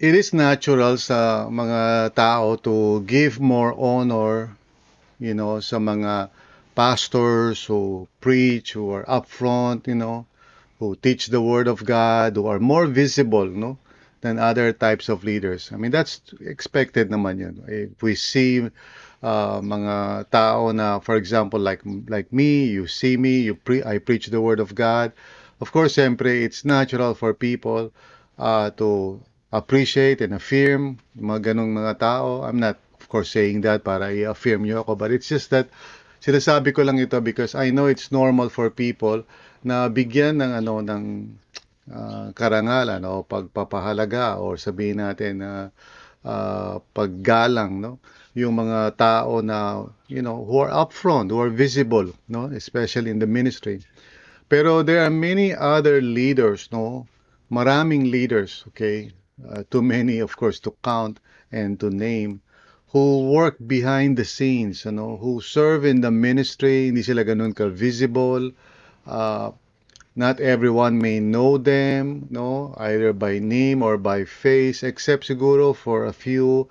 It is natural sa mga tao to give more honor, you know, sa mga pastors who preach, who are upfront, you know, who teach the word of God, who are more visible, no, than other types of leaders. I mean, that's expected naman yun. If we see uh, mga tao na, for example, like like me, you see me, you pre I preach the word of God. Of course, sempre it's natural for people uh, to appreciate and affirm mga ganong mga tao. I'm not, of course, saying that para i-affirm nyo ako, but it's just that sinasabi ko lang ito because I know it's normal for people na bigyan ng ano ng uh, karangalan o pagpapahalaga or sabihin natin na uh, paggalang no? Yung mga tao na you know who are upfront who are visible no? Especially in the ministry. Pero there are many other leaders no? Maraming leaders okay uh, too many, of course, to count and to name, who work behind the scenes, you know, who serve in the ministry, hindi sila ganun ka-visible. Uh, not everyone may know them, no, either by name or by face, except siguro for a few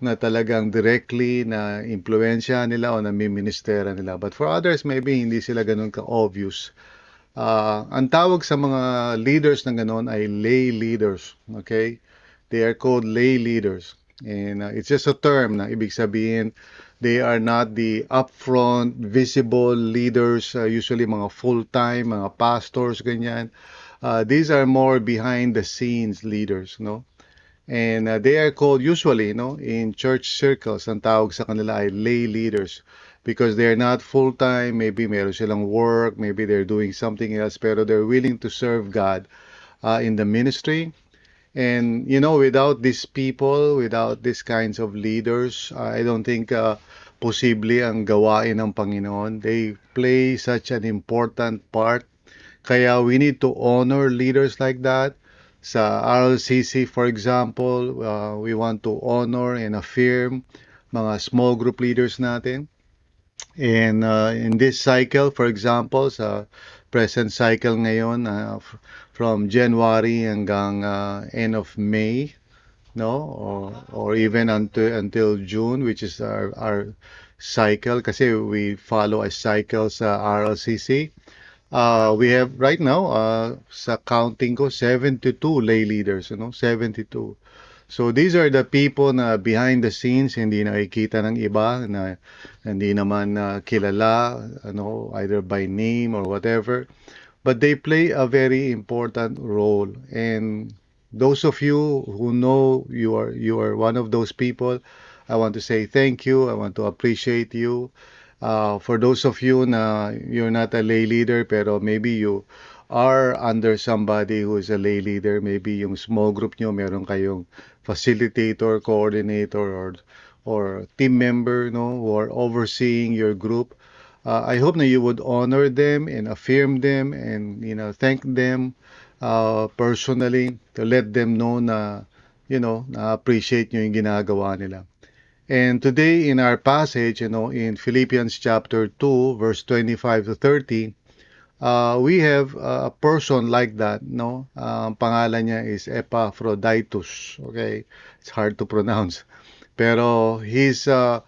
na talagang directly na impluensya nila o na ministera nila. But for others, maybe hindi sila ganun ka-obvious. Uh, ang tawag sa mga leaders na ganun ay lay leaders. Okay? They are called lay leaders. And uh, it's just a term na ibig sabihin, they are not the upfront, visible leaders, uh, usually mga full-time, mga pastors, ganyan. Uh, these are more behind the scenes leaders, no? And uh, they are called usually, no, in church circles, ang tawag sa kanila ay lay leaders because they're not full-time, maybe meron silang work, maybe they're doing something else, pero they're willing to serve God uh, in the ministry And, you know, without these people, without these kinds of leaders, I don't think uh, posible ang gawain ng Panginoon. They play such an important part. Kaya we need to honor leaders like that. Sa RLCC, for example, uh, we want to honor and affirm mga small group leaders natin. And uh, in this cycle, for example, sa present cycle ngayon uh, from January hanggang uh, end of May no? Or or even until until June which is our our cycle. Kasi we follow a cycle sa RLCC uh, we have right now uh, sa counting ko 72 lay leaders you know? 72 So these are the people na behind the scenes hindi nakikita ng iba na hindi naman uh, kilala ano either by name or whatever but they play a very important role. And those of you who know you are you are one of those people I want to say thank you. I want to appreciate you. Uh, for those of you na you're not a lay leader pero maybe you are under somebody who is a lay leader. Maybe yung small group nyo meron kayong facilitator, coordinator, or or team member, no, who are overseeing your group. Uh, I hope that you would honor them and affirm them and you know thank them uh, personally to let them know na you know na appreciate nyo yung ginagawa nila. And today in our passage, you know, in Philippians chapter 2, verse 25 to 30, uh, we have a person like that, no? Uh, pangalan niya is Epaphroditus. Okay? It's hard to pronounce. Pero he's uh,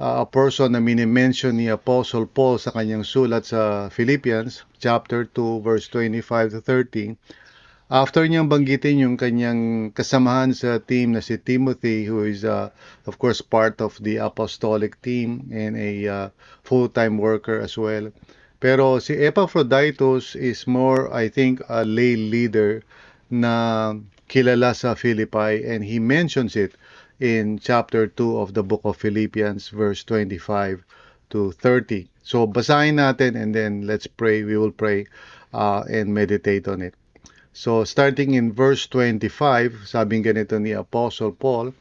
a person na mini-mention ni Apostle Paul sa kanyang sulat sa Philippians chapter 2 verse 25 to 30. After niyang banggitin yung kanyang kasamahan sa team na si Timothy who is uh, of course part of the apostolic team and a uh, full-time worker as well. Pero si Epaphroditus is more, I think, a lay leader na kilala sa Philippi and he mentions it in chapter 2 of the book of Philippians verse 25 to 30. So basahin natin and then let's pray. We will pray uh, and meditate on it. So starting in verse 25, sabing ganito ni Apostle Paul,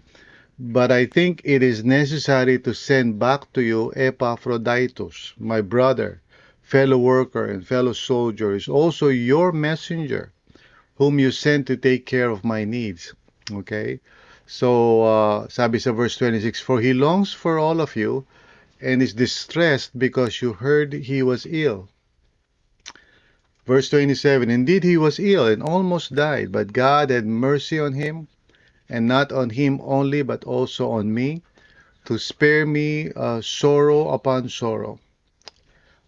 But I think it is necessary to send back to you Epaphroditus, my brother, fellow worker and fellow soldier, is also your messenger, whom you sent to take care of my needs. Okay? So, uh, sabi sa verse 26, For he longs for all of you and is distressed because you heard he was ill. Verse 27, Indeed he was ill and almost died, but God had mercy on him, and not on him only, but also on me, to spare me uh, sorrow upon sorrow.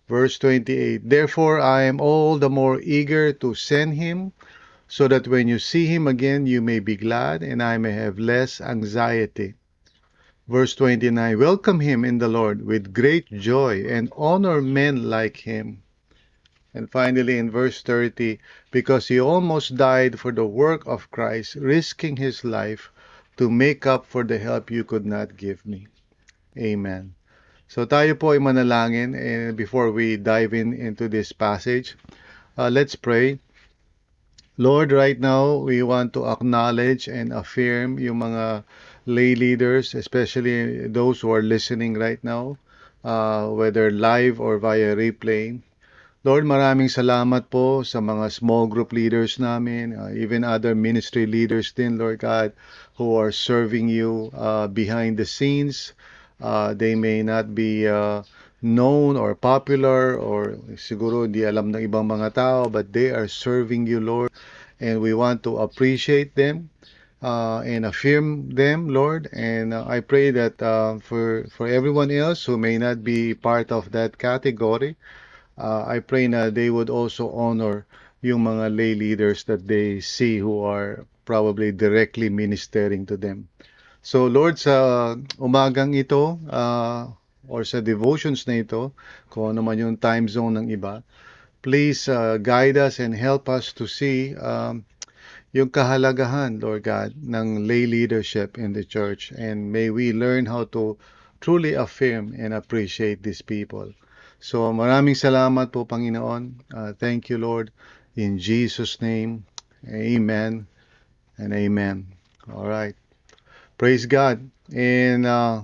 Verse 28, Therefore I am all the more eager to send him, so that when you see him again you may be glad, and I may have less anxiety. Verse 29 Welcome him in the Lord with great joy and honor men like him. And finally, in verse 30, because he almost died for the work of Christ, risking his life to make up for the help you could not give me. Amen. So tayo po ay manalangin and before we dive in into this passage, uh, let's pray. Lord, right now, we want to acknowledge and affirm yung mga lay leaders, especially those who are listening right now, uh, whether live or via replay. Lord, maraming salamat po sa mga small group leaders namin, uh, even other ministry leaders din, Lord God, who are serving you uh, behind the scenes. Uh, they may not be uh, known or popular or siguro hindi alam ng ibang mga tao, but they are serving you, Lord. And we want to appreciate them uh, and affirm them, Lord. And uh, I pray that uh, for for everyone else who may not be part of that category, uh, I pray na they would also honor yung mga lay leaders that they see who are probably directly ministering to them. So Lord, sa umagang ito uh, or sa devotions na ito, kung ano man yung time zone ng iba, please uh, guide us and help us to see um, yung kahalagahan, Lord God, ng lay leadership in the church. And may we learn how to truly affirm and appreciate these people. So maraming salamat po, Panginoon. Uh, thank you, Lord. In Jesus' name, amen and amen. All right. Praise God. And uh,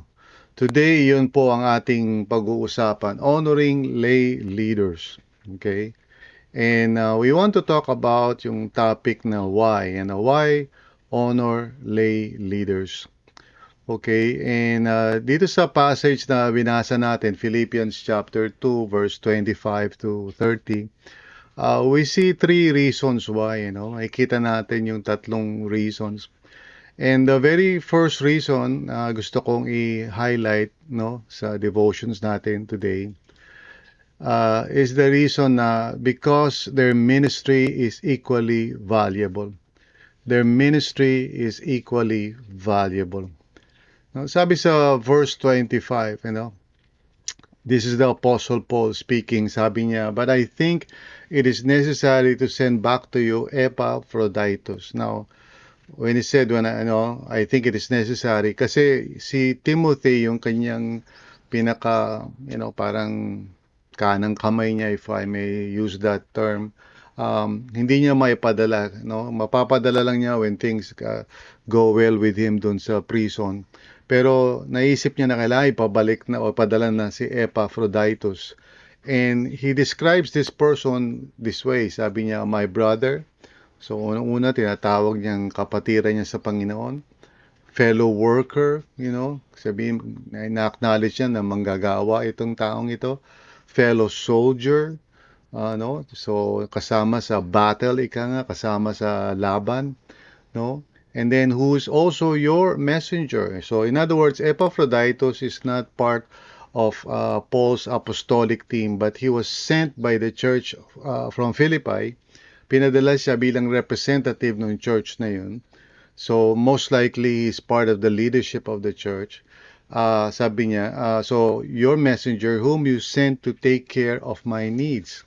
today, yun po ang ating pag-uusapan, honoring lay leaders. Okay? And uh, we want to talk about yung topic na why. And uh, why honor lay leaders. Okay, and uh, dito sa passage na binasa natin, Philippians chapter 2, verse 25 to 30, uh, we see three reasons why, you know, makikita natin yung tatlong reasons. And the very first reason uh, gusto kong i-highlight no, sa devotions natin today uh, is the reason na because their ministry is equally valuable. Their ministry is equally valuable. Now, sabi sa verse 25, you know, this is the Apostle Paul speaking. Sabi niya, But I think it is necessary to send back to you Epaphroditus. Now, when he said, when I, know, I think it is necessary, kasi si Timothy, yung kanyang pinaka, you know, parang kanang kamay niya, if I may use that term, um, hindi niya maipadala. No? Mapapadala lang niya when things uh, go well with him dun sa prison. Pero naisip niya na kailangan ipabalik na o padala na si Epaphroditus. And he describes this person this way. Sabi niya, my brother. So unang-una, tinatawag niyang kapatiran niya sa Panginoon. Fellow worker, you know, sabihin, na-acknowledge niya na manggagawa itong taong ito fellow soldier, uh? So kasama sa battle ika nga, kasama sa laban, no? And then who's also your messenger. So in other words, Epaphroditus is not part of uh, Paul's apostolic team, but he was sent by the church uh, from Philippi. Pinadala siya bilang representative ng church na yun. So most likely he's part of the leadership of the church uh, sabi niya, uh, so your messenger whom you sent to take care of my needs.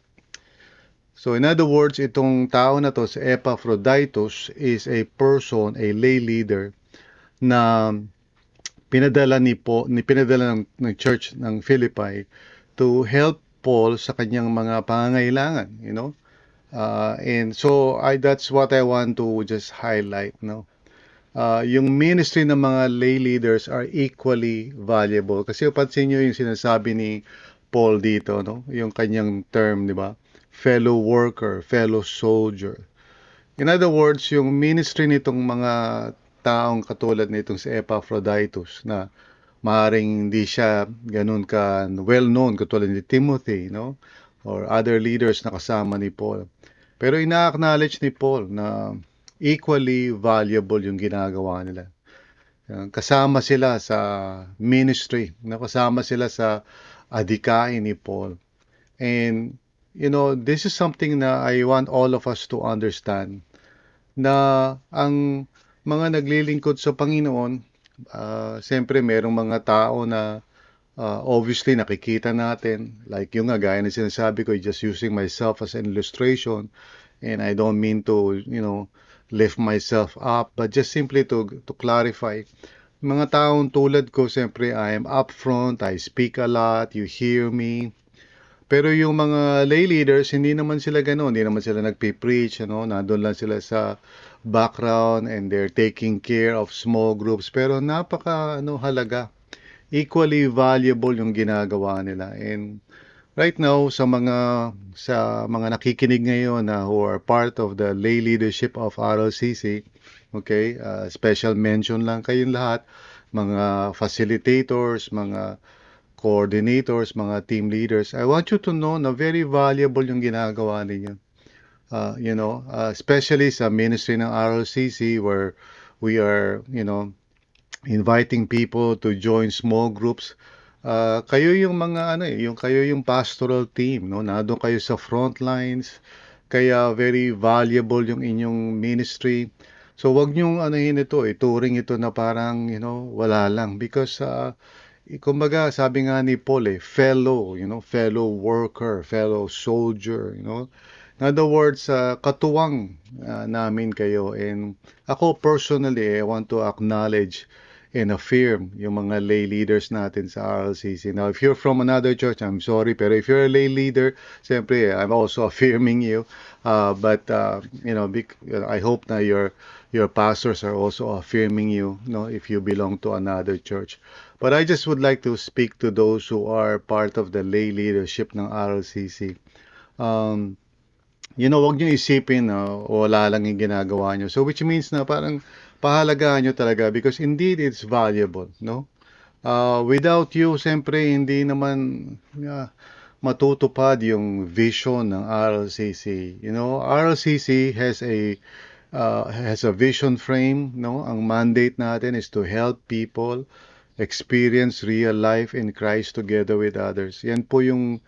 So in other words, itong tao na to, si Epaphroditus, is a person, a lay leader, na pinadala ni po, ni pinadala ng, ng church ng Philippi to help Paul sa kanyang mga pangangailangan, you know. Uh, and so I that's what I want to just highlight, no. Uh, yung ministry ng mga lay leaders are equally valuable kasi pansin niyo yung sinasabi ni Paul dito, no? Yung kanyang term, di ba? Fellow worker, fellow soldier. In other words, yung ministry nitong mga taong katulad nitong si Epaphroditus na maaring hindi siya ganun ka well-known katulad ni Timothy, no? Or other leaders na kasama ni Paul. Pero ina-acknowledge ni Paul na equally valuable yung ginagawa nila. Kasama sila sa ministry, na kasama sila sa adikain ni Paul. And, you know, this is something na I want all of us to understand na ang mga naglilingkod sa Panginoon uh, siyempre merong mga tao na uh, obviously nakikita natin like yung nga gaya na sinasabi ko just using myself as an illustration and I don't mean to you know lift myself up but just simply to to clarify mga taong tulad ko siyempre I am upfront I speak a lot you hear me pero yung mga lay leaders, hindi naman sila ganoon. Hindi naman sila nagpe-preach, ano? Nandun lang sila sa background and they're taking care of small groups. Pero napaka ano, halaga. Equally valuable yung ginagawa nila. And right now, sa mga sa mga nakikinig ngayon na who are part of the lay leadership of RLCC, okay, uh, special mention lang kayong lahat, mga facilitators, mga coordinators, mga team leaders, I want you to know na very valuable yung ginagawa ninyo. Uh, you know, uh, especially sa ministry ng RLCC where we are, you know, inviting people to join small groups. Uh, kayo yung mga ano eh, yung kayo yung pastoral team, no? Nandoon kayo sa front lines. Kaya very valuable yung inyong ministry. So wag niyo anuhin ito, ituring ito na parang, you know, wala lang because uh, kumbaga sabi nga ni Paul eh, fellow, you know, fellow worker, fellow soldier, you know. In other words, uh, katuwang uh, namin kayo and ako personally, I want to acknowledge and affirm yung mga lay leaders natin sa RLCC. Now, if you're from another church, I'm sorry, pero if you're a lay leader, siyempre, I'm also affirming you. Uh, but, uh, you know, I hope na your your pastors are also affirming you, you know, if you belong to another church. But I just would like to speak to those who are part of the lay leadership ng RLCC. Um, you know, wag niyo isipin na uh, wala lang yung ginagawa niyo. So which means na parang pahalagahan nyo talaga because indeed it's valuable, no? Uh, without you, siyempre hindi naman uh, matutupad yung vision ng RLCC. You know, RLCC has a uh, has a vision frame, no? Ang mandate natin is to help people experience real life in Christ together with others. Yan po yung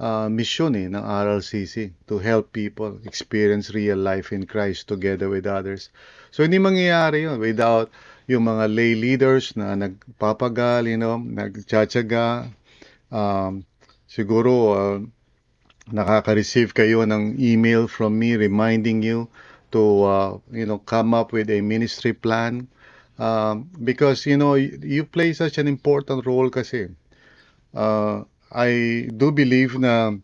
uh, mission eh, ng RLCC to help people experience real life in Christ together with others. So hindi mangyayari yun without yung mga lay leaders na nagpapagal, you know, nagtsatsaga. Um, siguro uh, nakaka-receive kayo ng email from me reminding you to uh, you know come up with a ministry plan um, because you know you, play such an important role kasi uh, I do believe na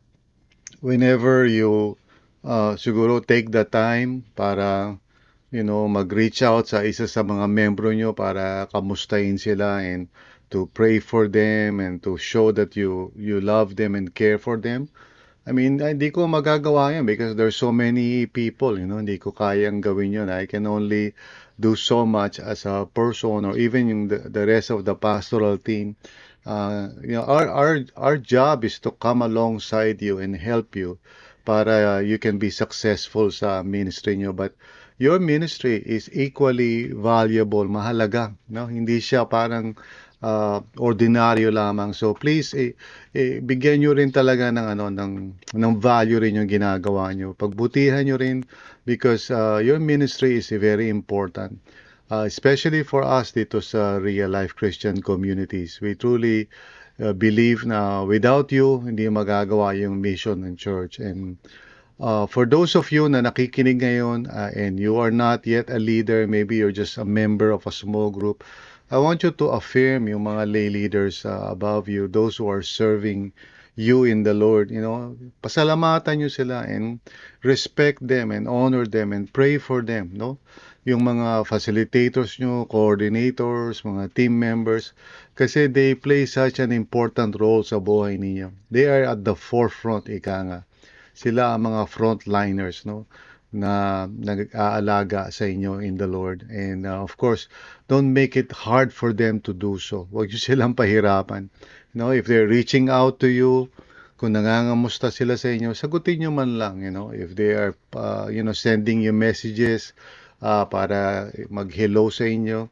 whenever you uh, siguro take the time para you know, mag-reach out sa isa sa mga membro nyo para kamustahin sila and to pray for them and to show that you you love them and care for them. I mean, hindi ko magagawa yan because there's so many people, you know, hindi ko kayang gawin yun. I can only do so much as a person or even the, the rest of the pastoral team. Uh, you know, our, our, our job is to come alongside you and help you para you can be successful sa ministry nyo. But your ministry is equally valuable, mahalaga, no? Hindi siya parang uh, ordinaryo lamang. So please eh, eh, bigyan niyo rin talaga ng ano ng ng value rin yung ginagawa niyo. Pagbutihan niyo rin because uh, your ministry is very important. Uh, especially for us dito sa real life Christian communities. We truly uh, believe na without you hindi magagawa yung mission ng church and Uh, for those of you na nakikinig ngayon uh, and you are not yet a leader, maybe you're just a member of a small group, I want you to affirm yung mga lay leaders uh, above you, those who are serving you in the Lord, you know, pasalamatan nyo sila and respect them and honor them and pray for them, no? Yung mga facilitators nyo, coordinators, mga team members, kasi they play such an important role sa buhay ninyo. They are at the forefront, ika nga. Sila ang mga frontliners, no? na nag-aalaga sa inyo in the Lord. And uh, of course, don't make it hard for them to do so. Huwag nyo silang pahirapan. You know, if they're reaching out to you, kung nangangamusta sila sa inyo, sagutin nyo man lang, you know, if they are, uh, you know, sending you messages uh, para mag-hello sa inyo.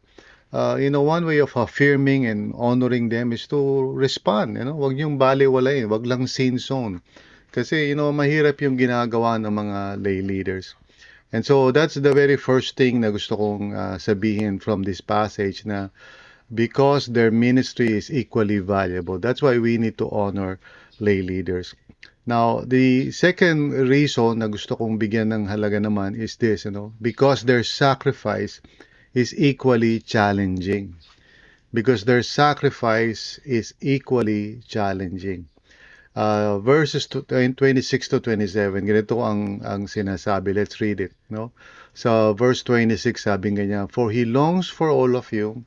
Uh, you know, one way of affirming and honoring them is to respond, you know, huwag nyong baliwalayin, huwag lang scene zone. Kasi, you know, mahirap yung ginagawa ng mga lay leaders. And so, that's the very first thing na gusto kong uh, sabihin from this passage na because their ministry is equally valuable. That's why we need to honor lay leaders. Now, the second reason na gusto kong bigyan ng halaga naman is this, you know, because their sacrifice is equally challenging. Because their sacrifice is equally challenging uh, verses 26 to 27, ganito ang, ang sinasabi. Let's read it. No? So, verse 26, sabi ganyan, For he longs for all of you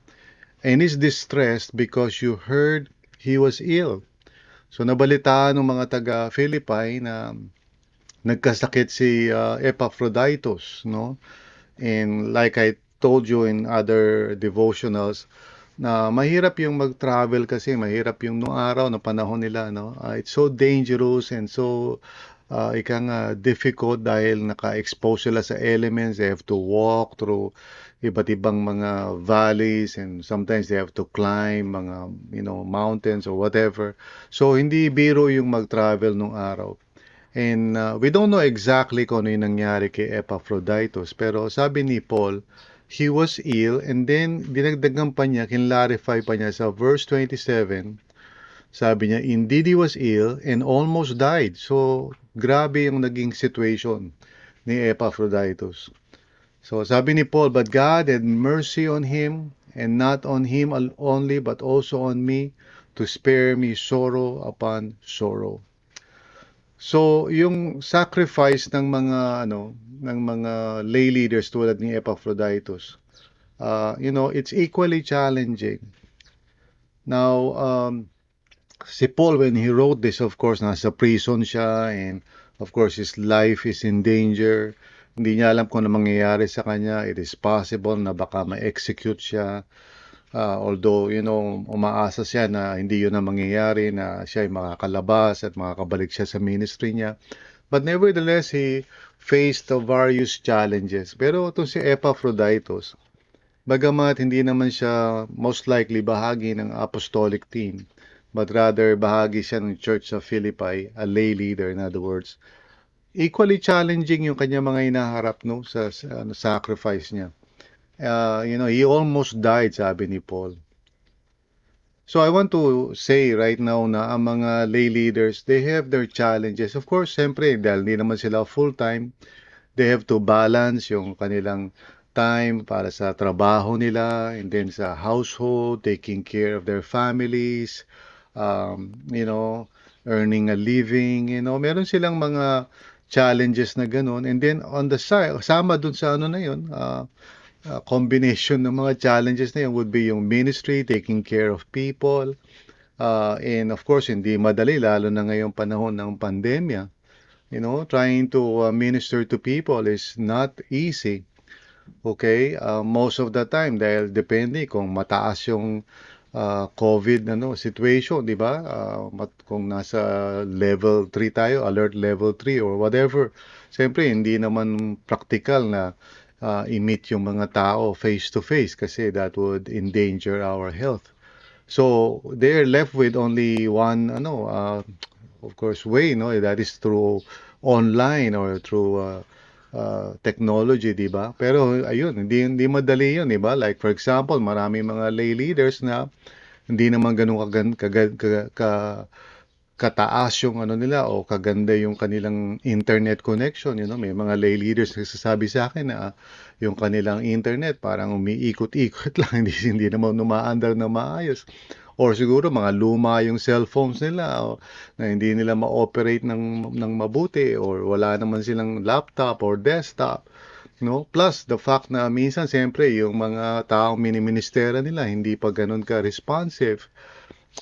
and is distressed because you heard he was ill. So, nabalitaan ng mga taga-Philippi na nagkasakit si uh, Epaphroditus. No? And like I told you in other devotionals, na mahirap yung mag-travel kasi mahirap yung noong araw na panahon nila no? Uh, it's so dangerous and so uh, ika nga difficult dahil naka-expose sila sa elements. They have to walk through iba't ibang mga valleys and sometimes they have to climb mga you know mountains or whatever. So hindi biro yung mag-travel noong araw. And uh, we don't know exactly kung ano yung nangyari kay Epaphroditus pero sabi ni Paul he was ill and then dinagdagan pa niya, kinlarify pa niya sa verse 27, sabi niya, indeed he was ill and almost died. So, grabe yung naging situation ni Epaphroditus. So, sabi ni Paul, But God had mercy on him, and not on him only, but also on me, to spare me sorrow upon sorrow. So, yung sacrifice ng mga ano, ng mga lay leaders tulad ni Epaphroditus, uh, you know, it's equally challenging. Now, um, si Paul, when he wrote this, of course, nasa prison siya and of course, his life is in danger. Hindi niya alam kung ano mangyayari sa kanya. It is possible na baka ma-execute siya. Uh, although, you know, umaasa siya na hindi yun ang mangyayari, na siya ay makakalabas at makakabalik siya sa ministry niya. But nevertheless, he faced the various challenges. Pero ito si Epaphroditus, bagamat hindi naman siya most likely bahagi ng apostolic team, but rather bahagi siya ng Church of Philippi, a lay leader in other words, equally challenging yung kanya mga inaharap no, sa, sa ano, sacrifice niya uh, you know, he almost died, sabi ni Paul. So I want to say right now na ang mga lay leaders, they have their challenges. Of course, siyempre, dahil hindi naman sila full-time, they have to balance yung kanilang time para sa trabaho nila and then sa household, taking care of their families, um, you know, earning a living, you know, meron silang mga challenges na ganun. And then on the side, sama dun sa ano na yun, uh, uh, combination ng mga challenges na yan would be yung ministry, taking care of people, uh, and of course, hindi madali, lalo na ngayong panahon ng pandemya. You know, trying to uh, minister to people is not easy. Okay? Uh, most of the time, dahil depende kung mataas yung uh, COVID ano, situation, di ba? Uh, kung nasa level 3 tayo, alert level 3 or whatever. Siyempre, hindi naman practical na uh, i-meet yung mga tao face to face kasi that would endanger our health. So they're left with only one ano uh, of course way no that is through online or through uh, uh, technology, 'di ba? Pero ayun, hindi hindi madali 'yun, 'di ba? Like for example, marami mga lay leaders na hindi naman ganun kagan, kagan, ka, ka, kataas yung ano nila o kaganda yung kanilang internet connection. You know, may mga lay leaders nagsasabi sa akin na yung kanilang internet parang umiikot-ikot lang, hindi, hindi naman umaandar na maayos. or siguro mga luma yung cellphones nila o, na hindi nila ma-operate ng ng mabuti or wala naman silang laptop or desktop no plus the fact na minsan siyempre yung mga taong miniministera nila hindi pa ganun ka responsive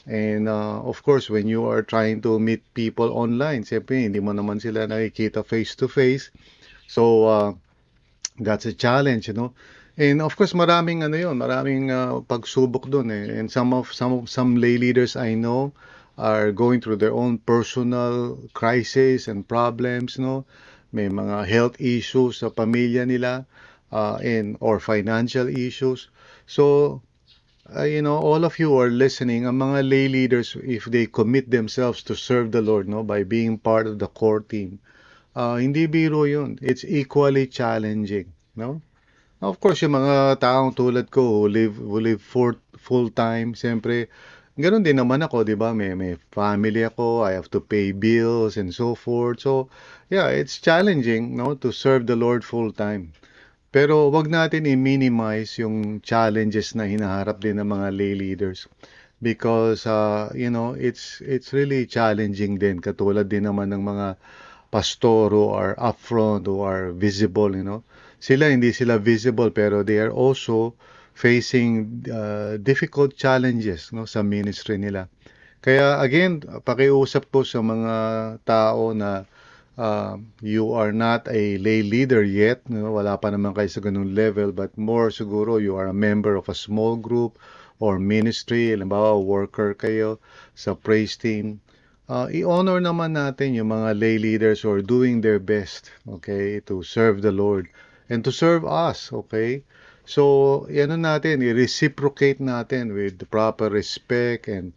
and uh, of course when you are trying to meet people online siyempre hindi mo naman sila nakikita face to face so uh, that's a challenge you know and of course maraming ano yun maraming uh, pagsubok doon eh. And some of some of some lay leaders I know are going through their own personal crisis and problems no? May mga health issues sa pamilya nila uh, and or financial issues. So, uh, you know, all of you are listening, ang mga lay leaders, if they commit themselves to serve the Lord, no, by being part of the core team, uh, hindi biro yun. It's equally challenging, no? Of course, yung mga taong tulad ko who live, who live full, full time, siyempre, Ganoon din naman ako, 'di ba? May may family ako, I have to pay bills and so forth. So, yeah, it's challenging, no, to serve the Lord full time. Pero wag natin i-minimize yung challenges na hinaharap din ng mga lay leaders because uh, you know, it's it's really challenging din katulad din naman ng mga pastor who are upfront, who are visible, you know. Sila hindi sila visible pero they are also facing uh, difficult challenges no sa ministry nila. Kaya again, pakiusap po sa mga tao na uh, you are not a lay leader yet, no? wala pa naman kayo sa ganung level, but more siguro you are a member of a small group or ministry, halimbawa worker kayo sa praise team. Uh, i-honor naman natin yung mga lay leaders who are doing their best, okay, to serve the Lord and to serve us, okay? So, ano natin, i-reciprocate natin with proper respect and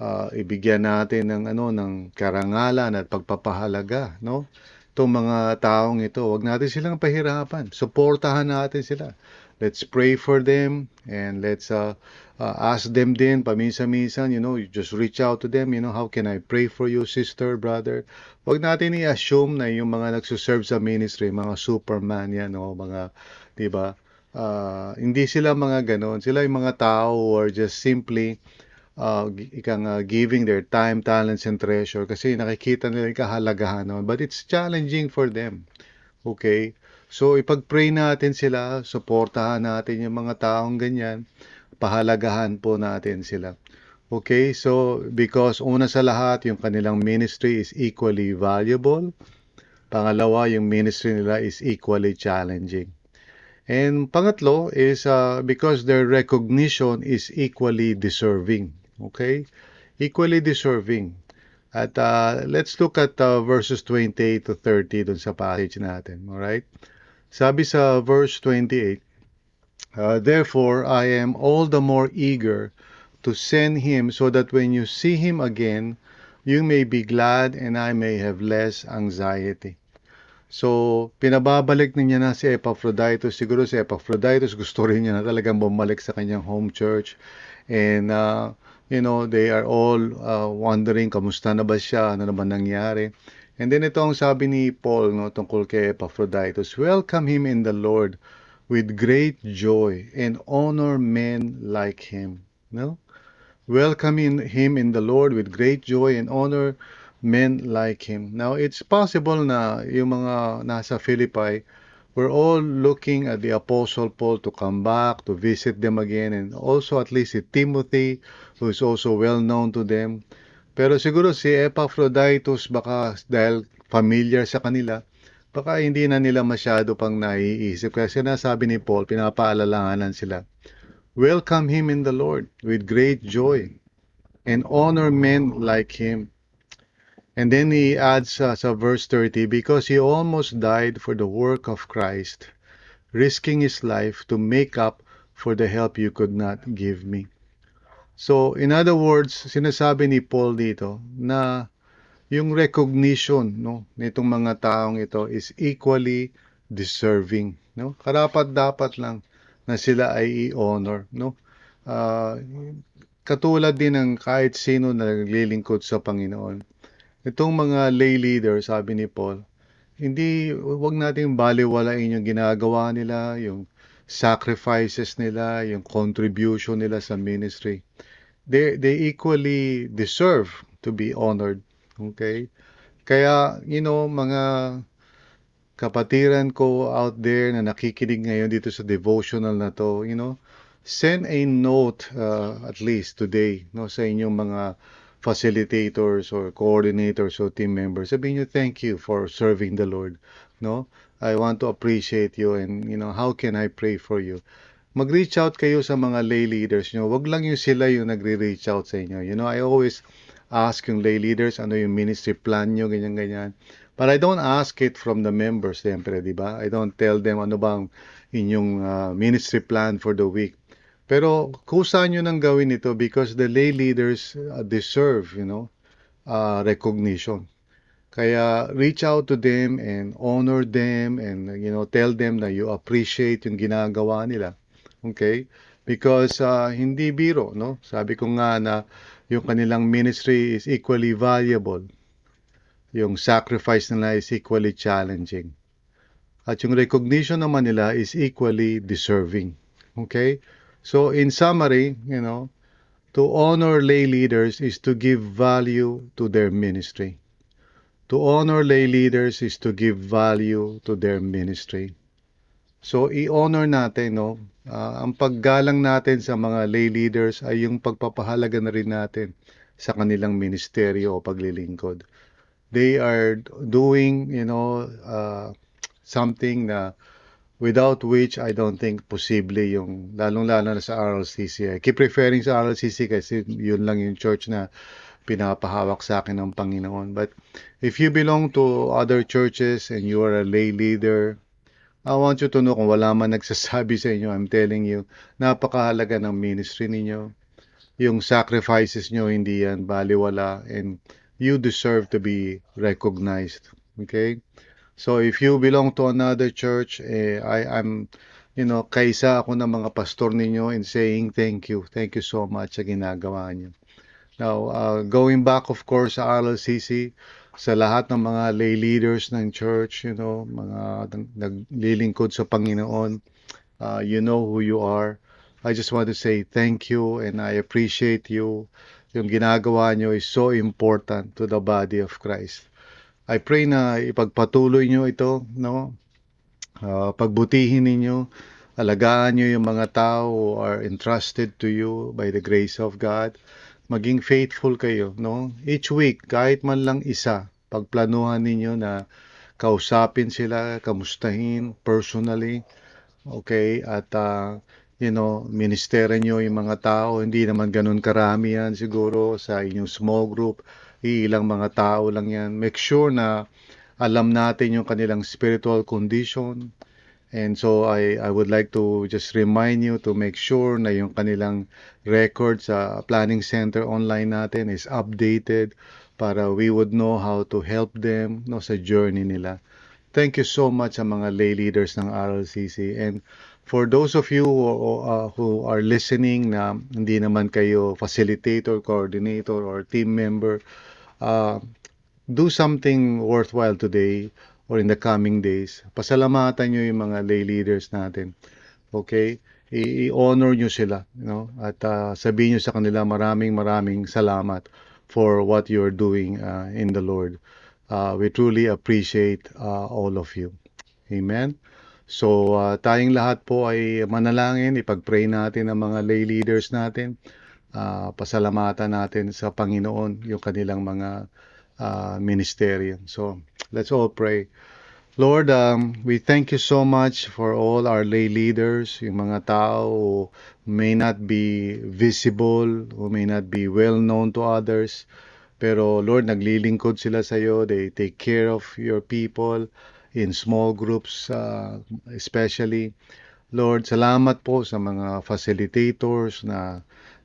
uh, ibigyan natin ng ano ng karangalan at pagpapahalaga, no? Itong mga taong ito, wag natin silang pahirapan. Suportahan natin sila. Let's pray for them and let's uh, uh, ask them din paminsan-minsan, you know, you just reach out to them, you know, how can I pray for you, sister, brother? Wag natin i-assume na yung mga nagsuserve sa ministry, mga superman yan, no, mga, 'di ba? uh, hindi sila mga ganon. Sila yung mga tao are just simply uh, ikang uh, giving their time, talents, and treasure kasi nakikita nila yung kahalagahan naman. But it's challenging for them. Okay? So, ipag-pray natin sila, suportahan natin yung mga taong ganyan, pahalagahan po natin sila. Okay? So, because una sa lahat, yung kanilang ministry is equally valuable. Pangalawa, yung ministry nila is equally challenging. And pangatlo is uh, because their recognition is equally deserving. Okay? Equally deserving. At uh, let's look at uh, verses 28 to 30 dun sa passage natin. Alright? Sabi sa verse 28, uh, Therefore, I am all the more eager to send him so that when you see him again, you may be glad and I may have less anxiety. So, pinababalik niya na si Epaphroditus. Siguro si Epaphroditus gusto rin niya na talagang bumalik sa kanyang home church. And, uh, you know, they are all uh, wondering kamusta na ba siya, ano naman nangyari. And then ito ang sabi ni Paul no, tungkol kay Epaphroditus, Welcome him in the Lord with great joy and honor men like him. No? Welcome in him in the Lord with great joy and honor men like him. Now, it's possible na yung mga nasa Philippi, we're all looking at the Apostle Paul to come back, to visit them again, and also at least Timothy, who is also well known to them. Pero siguro si Epaphroditus, baka dahil familiar sa kanila, baka hindi na nila masyado pang naiisip. Kasi sinasabi ni Paul, pinapaalalahanan sila. Welcome him in the Lord with great joy and honor men like him And then he adds uh, sa verse 30, because he almost died for the work of Christ, risking his life to make up for the help you could not give me. So, in other words, sinasabi ni Paul dito na yung recognition no nitong mga taong ito is equally deserving no? Karapat dapat lang na sila ay i-honor no? Uh, katulad din ng kahit sino na naglilingkod sa Panginoon Itong mga lay leader, sabi ni Paul, hindi, wag nating baliwalain yung ginagawa nila, yung sacrifices nila, yung contribution nila sa ministry. they they equally deserve to be honored. Okay? Kaya, you know, mga kapatiran ko out there na nakikinig ngayon dito sa devotional na to, you know, send a note uh, at least today no sa inyong mga facilitators or coordinators or team members. Sabihin nyo, thank you for serving the Lord. No? I want to appreciate you and, you know, how can I pray for you? Mag-reach out kayo sa mga lay leaders nyo. Wag lang yung sila yung nagre-reach out sa inyo. You know, I always ask yung lay leaders, ano yung ministry plan nyo, ganyan-ganyan. But I don't ask it from the members, siyempre, di ba? I don't tell them ano bang inyong uh, ministry plan for the week. Pero kusa nyo nang gawin ito because the lay leaders uh, deserve, you know, uh, recognition. Kaya reach out to them and honor them and, you know, tell them na you appreciate yung ginagawa nila. Okay? Because uh, hindi biro, no? Sabi ko nga na yung kanilang ministry is equally valuable. Yung sacrifice nila is equally challenging. At yung recognition naman nila is equally deserving. Okay? So in summary, you know, to honor lay leaders is to give value to their ministry. To honor lay leaders is to give value to their ministry. So i-honor natin, no? Uh, ang paggalang natin sa mga lay leaders ay yung pagpapahalaga na rin natin sa kanilang ministeryo o paglilingkod. They are doing, you know, uh, something na without which I don't think posible yung lalong-lalo na sa RLCC. I keep referring sa RLCC kasi yun lang yung church na pinapahawak sa akin ng Panginoon. But if you belong to other churches and you are a lay leader, I want you to know kung wala man nagsasabi sa inyo, I'm telling you, napakahalaga ng ministry ninyo. Yung sacrifices nyo, hindi yan baliwala and you deserve to be recognized. Okay? So if you belong to another church, eh, I, I'm, you know, kaisa ako ng mga pastor ninyo in saying thank you. Thank you so much sa ginagawa niyo. Now, uh, going back of course sa RLCC, sa lahat ng mga lay leaders ng church, you know, mga naglilingkod sa Panginoon, uh, you know who you are. I just want to say thank you and I appreciate you. Yung ginagawa nyo is so important to the body of Christ. I pray na ipagpatuloy nyo ito, no? Uh, pagbutihin ninyo, alagaan nyo yung mga tao who are entrusted to you by the grace of God. Maging faithful kayo, no? Each week, kahit man lang isa, pagplanuhan ninyo na kausapin sila, kamustahin personally, okay? At, uh, you know, ministera nyo yung mga tao, hindi naman ganun karami yan siguro sa inyong small group ilang mga tao lang yan. Make sure na alam natin yung kanilang spiritual condition. And so I, I would like to just remind you to make sure na yung kanilang record sa planning center online natin is updated para we would know how to help them no, sa journey nila. Thank you so much sa mga lay leaders ng RLCC. And for those of you who, uh, who are listening na hindi naman kayo facilitator, coordinator, or team member, uh, do something worthwhile today or in the coming days. Pasalamatan nyo yung mga lay leaders natin. Okay? I-honor nyo sila. You know? At uh, sabihin nyo sa kanila maraming maraming salamat for what you're doing uh, in the Lord. Uh, we truly appreciate uh, all of you. Amen? So, uh, tayong lahat po ay manalangin, ipag-pray natin ang mga lay leaders natin uh, pasalamatan natin sa Panginoon yung kanilang mga uh, ministeryo. So, let's all pray. Lord, um, we thank you so much for all our lay leaders, yung mga tao who may not be visible, who may not be well known to others. Pero Lord, naglilingkod sila sa iyo. They take care of your people in small groups uh, especially. Lord, salamat po sa mga facilitators na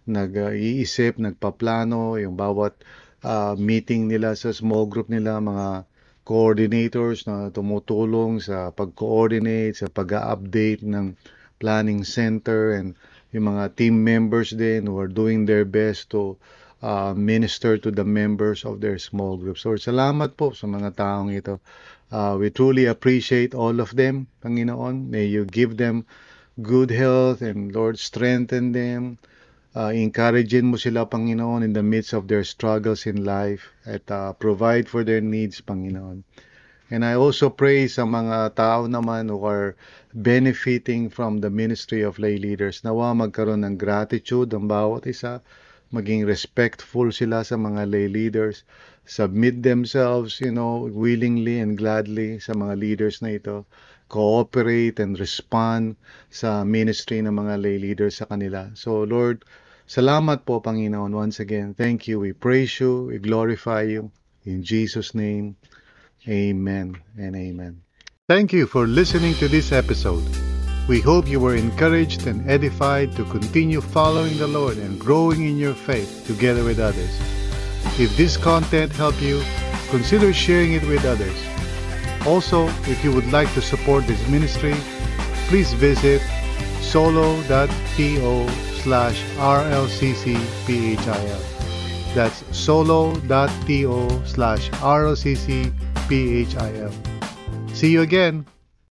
nag-iisip, nagpaplano, yung bawat uh, meeting nila sa small group nila, mga coordinators na tumutulong sa pag-coordinate, sa pag-update ng planning center and yung mga team members din who are doing their best to uh, minister to the members of their small groups. So, salamat po sa mga taong ito. Uh, we truly appreciate all of them, Panginoon. May you give them good health and Lord, strengthen them uh, encouragein mo sila, Panginoon, in the midst of their struggles in life at uh, provide for their needs, Panginoon. And I also pray sa mga tao naman who are benefiting from the ministry of lay leaders. Nawa magkaroon ng gratitude ang bawat isa, maging respectful sila sa mga lay leaders, submit themselves, you know, willingly and gladly sa mga leaders na ito, cooperate and respond sa ministry ng mga lay leaders sa kanila. So Lord, salamat po Panginoon once again. Thank you. We praise you. We glorify you. In Jesus' name, Amen and amen. Thank you for listening to this episode. We hope you were encouraged and edified to continue following the Lord and growing in your faith together with others. If this content helped you, consider sharing it with others. Also, if you would like to support this ministry, please visit solo.to slash rlccphil. That's solo.to slash rlccphil. See you again.